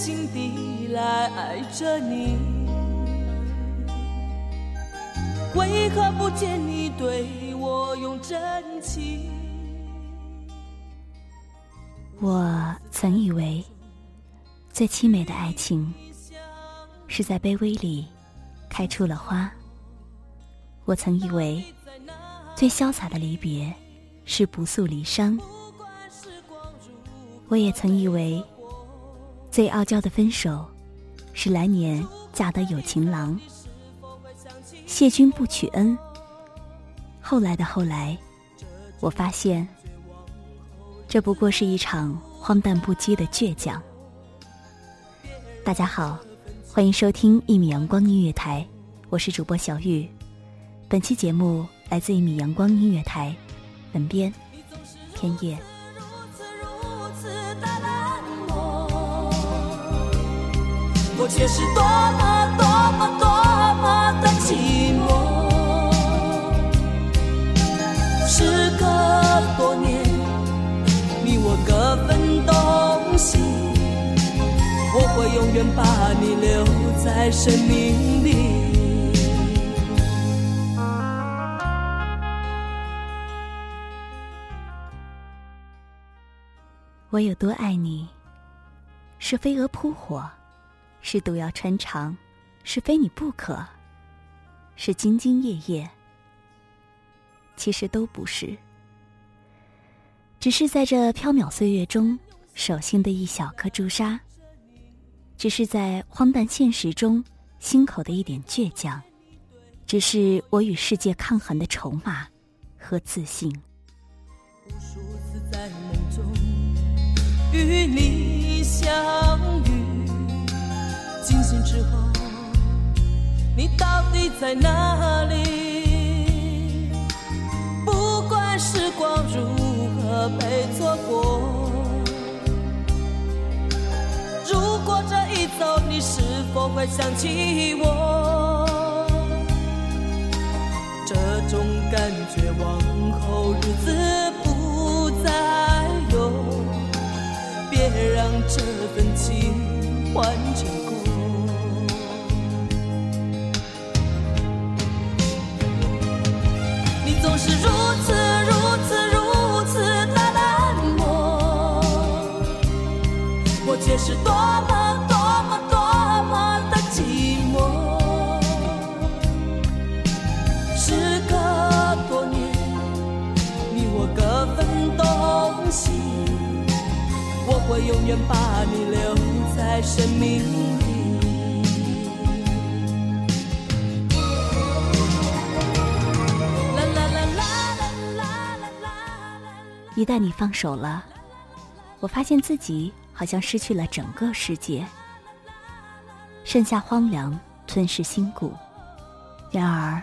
心地来爱着你，为何不见你对我用真情？我曾以为，最凄美的爱情是在卑微里开出了花。我曾以为，最潇洒的离别是不诉离殇。我也曾以为，最傲娇的分手。是来年嫁得有情郎，谢君不娶恩。后来的后来，我发现，这不过是一场荒诞不羁的倔强。大家好，欢迎收听一米阳光音乐台，我是主播小玉。本期节目来自一米阳光音乐台，本编偏夜。却是多么多么多么的寂寞。时隔多年，你我各分东西，我会永远把你留在生命里。我有多爱你，是飞蛾扑火。是毒药穿肠，是非你不可，是兢兢业业。其实都不是，只是在这缥缈岁月中，手心的一小颗朱砂；只是在荒诞现实中，心口的一点倔强；只是我与世界抗衡的筹码和自信。无数次在梦中与你相遇。惊醒之后，你到底在哪里？不管时光如何被错过，如果这一走，你是否会想起我？这种感觉往后日子不再有，别让这份情换成。是多么多么多么的寂寞。时隔多年，你我各分东西，我会永远把你留在生命里。一旦你放手了，我发现自己好像失去了整个世界，剩下荒凉吞噬心骨。然而，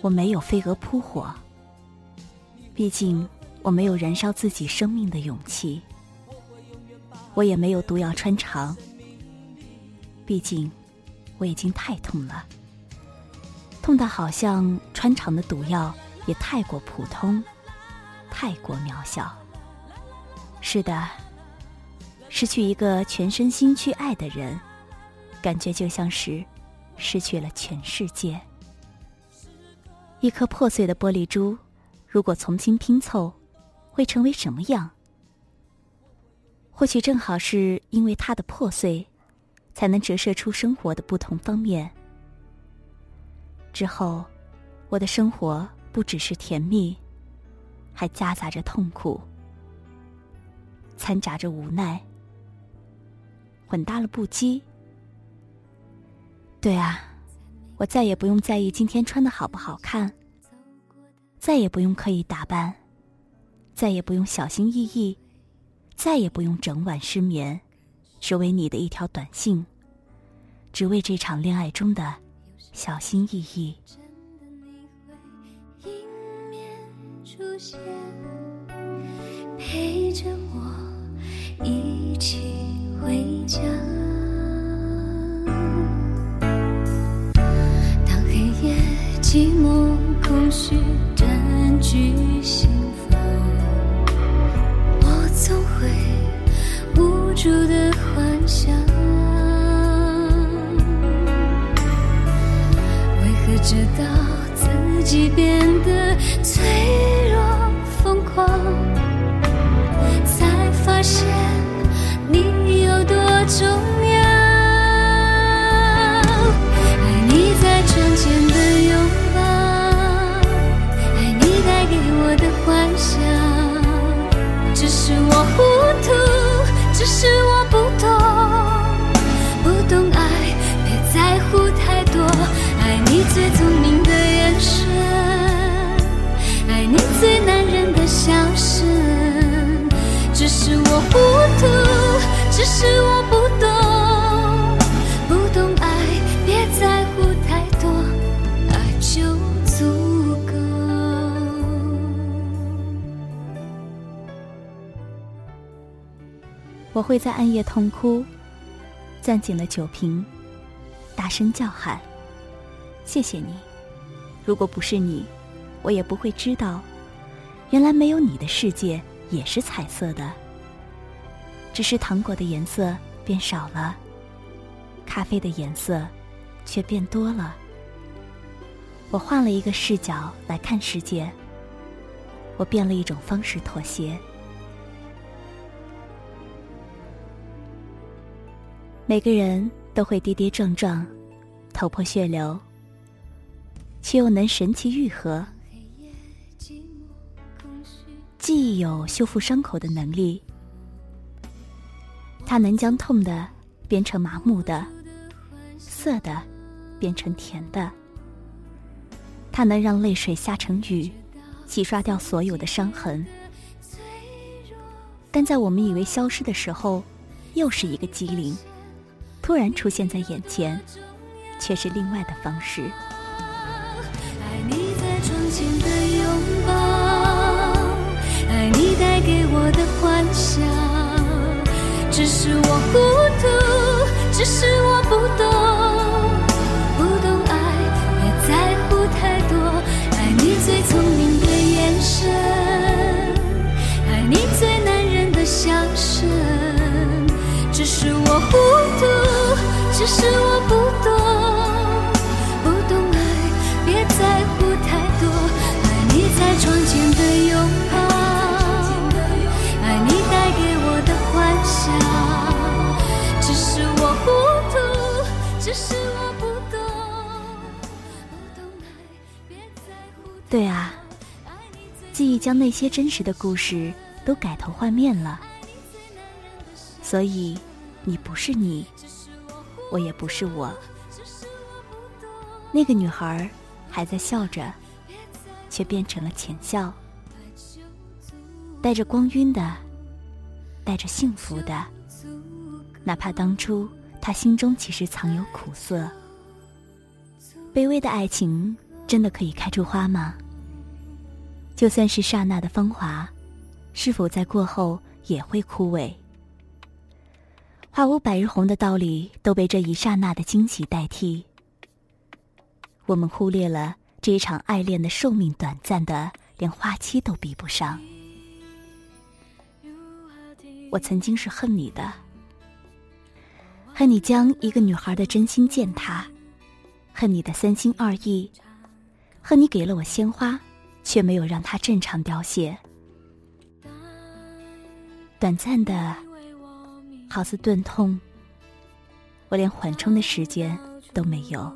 我没有飞蛾扑火，毕竟我没有燃烧自己生命的勇气；我也没有毒药穿肠，毕竟我已经太痛了，痛的好像穿肠的毒药也太过普通。太过渺小。是的，失去一个全身心去爱的人，感觉就像是失去了全世界。一颗破碎的玻璃珠，如果重新拼凑，会成为什么样？或许正好是因为它的破碎，才能折射出生活的不同方面。之后，我的生活。不只是甜蜜，还夹杂着痛苦，掺杂着无奈，混搭了不羁。对啊，我再也不用在意今天穿的好不好看，再也不用刻意打扮，再也不用小心翼翼，再也不用整晚失眠，只为你的一条短信，只为这场恋爱中的小心翼翼。出现，陪着我一起回家。当黑夜寂寞空虚占据心房，我总会无助的幻想，为何直到自己变得脆弱疯狂。才发现重要。爱你在窗前的拥抱，爱你带给我的幻想。只是我糊涂，只是我不懂，不懂爱，别在乎太多。爱你最聪明的眼神，爱你最难忍的笑声。只是我糊涂，只是我不懂，不懂爱，别在乎太多，爱就足够。我会在暗夜痛哭，攥紧了酒瓶，大声叫喊：“谢谢你！如果不是你，我也不会知道，原来没有你的世界。”也是彩色的，只是糖果的颜色变少了，咖啡的颜色却变多了。我换了一个视角来看世界，我变了一种方式妥协。每个人都会跌跌撞撞，头破血流，却又能神奇愈合。既有修复伤口的能力，它能将痛的变成麻木的，涩的变成甜的。它能让泪水下成雨，洗刷掉所有的伤痕。但在我们以为消失的时候，又是一个机灵，突然出现在眼前，却是另外的方式。只是我不懂，不懂爱，别在乎太多。爱你最聪明的眼神，爱你最男人的笑声，只是我糊涂，只是我不懂，将那些真实的故事都改头换面了，所以你不是你，我也不是我。那个女孩还在笑着，却变成了浅笑，带着光晕的，带着幸福的，哪怕当初她心中其实藏有苦涩。卑微的爱情。真的可以开出花吗？就算是刹那的芳华，是否在过后也会枯萎？花无百日红的道理都被这一刹那的惊喜代替。我们忽略了这一场爱恋的寿命短暂的，连花期都比不上。我曾经是恨你的，恨你将一个女孩的真心践踏，恨你的三心二意。恨你给了我鲜花，却没有让它正常凋谢。短暂的，好似钝痛，我连缓冲的时间都没有。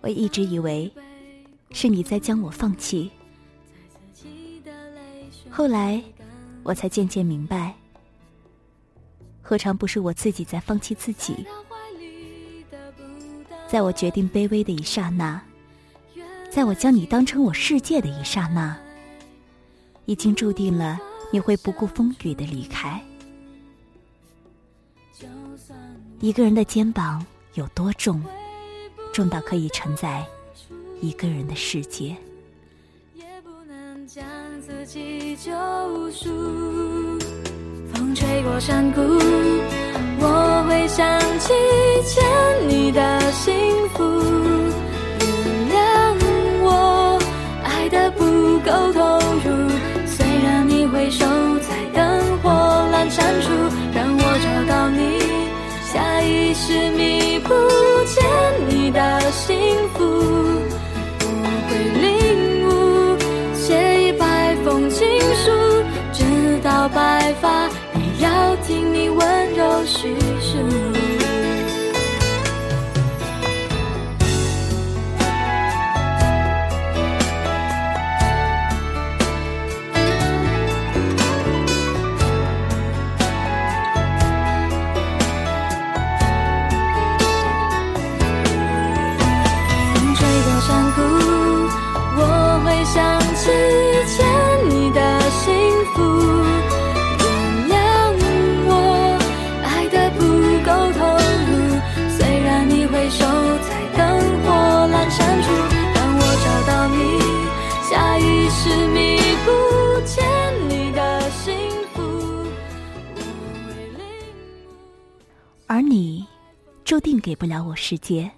我一直以为，是你在将我放弃。后来，我才渐渐明白，何尝不是我自己在放弃自己？在我决定卑微的一刹那，在我将你当成我世界的一刹那，已经注定了你会不顾风雨的离开。一个人的肩膀有多重，重到可以承载一个人的世界。将自己救赎。风吹过山谷，我会想起欠你的幸福。还是迷不见你的幸福。你，注定给不了我世界。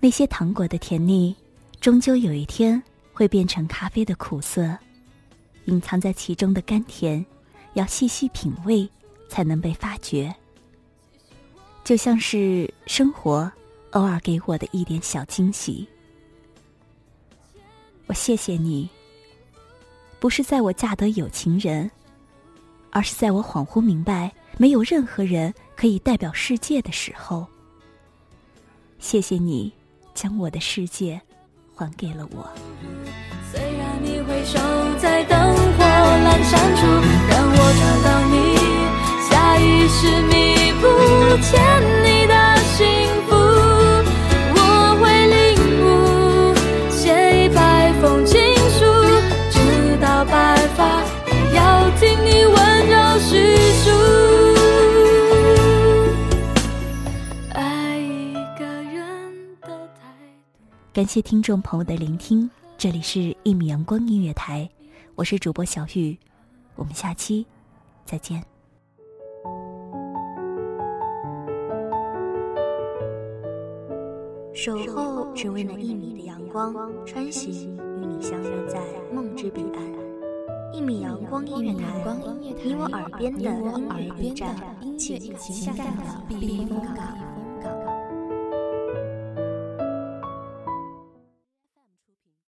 那些糖果的甜腻，终究有一天会变成咖啡的苦涩。隐藏在其中的甘甜，要细细品味，才能被发觉。就像是生活偶尔给我的一点小惊喜。我谢谢你，不是在我嫁得有情人，而是在我恍惚明白。没有任何人可以代表世界的时候，谢谢你将我的世界还给了我。虽然你会守在灯火阑珊处，让我找到你，下意识弥补欠感谢听众朋友的聆听，这里是《一米阳光音乐台》，我是主播小玉，我们下期再见。守候只为那一米的阳光，穿行与你相约在梦之彼岸。一米阳光音乐台，你我耳边的音乐驿站，情感的避风港。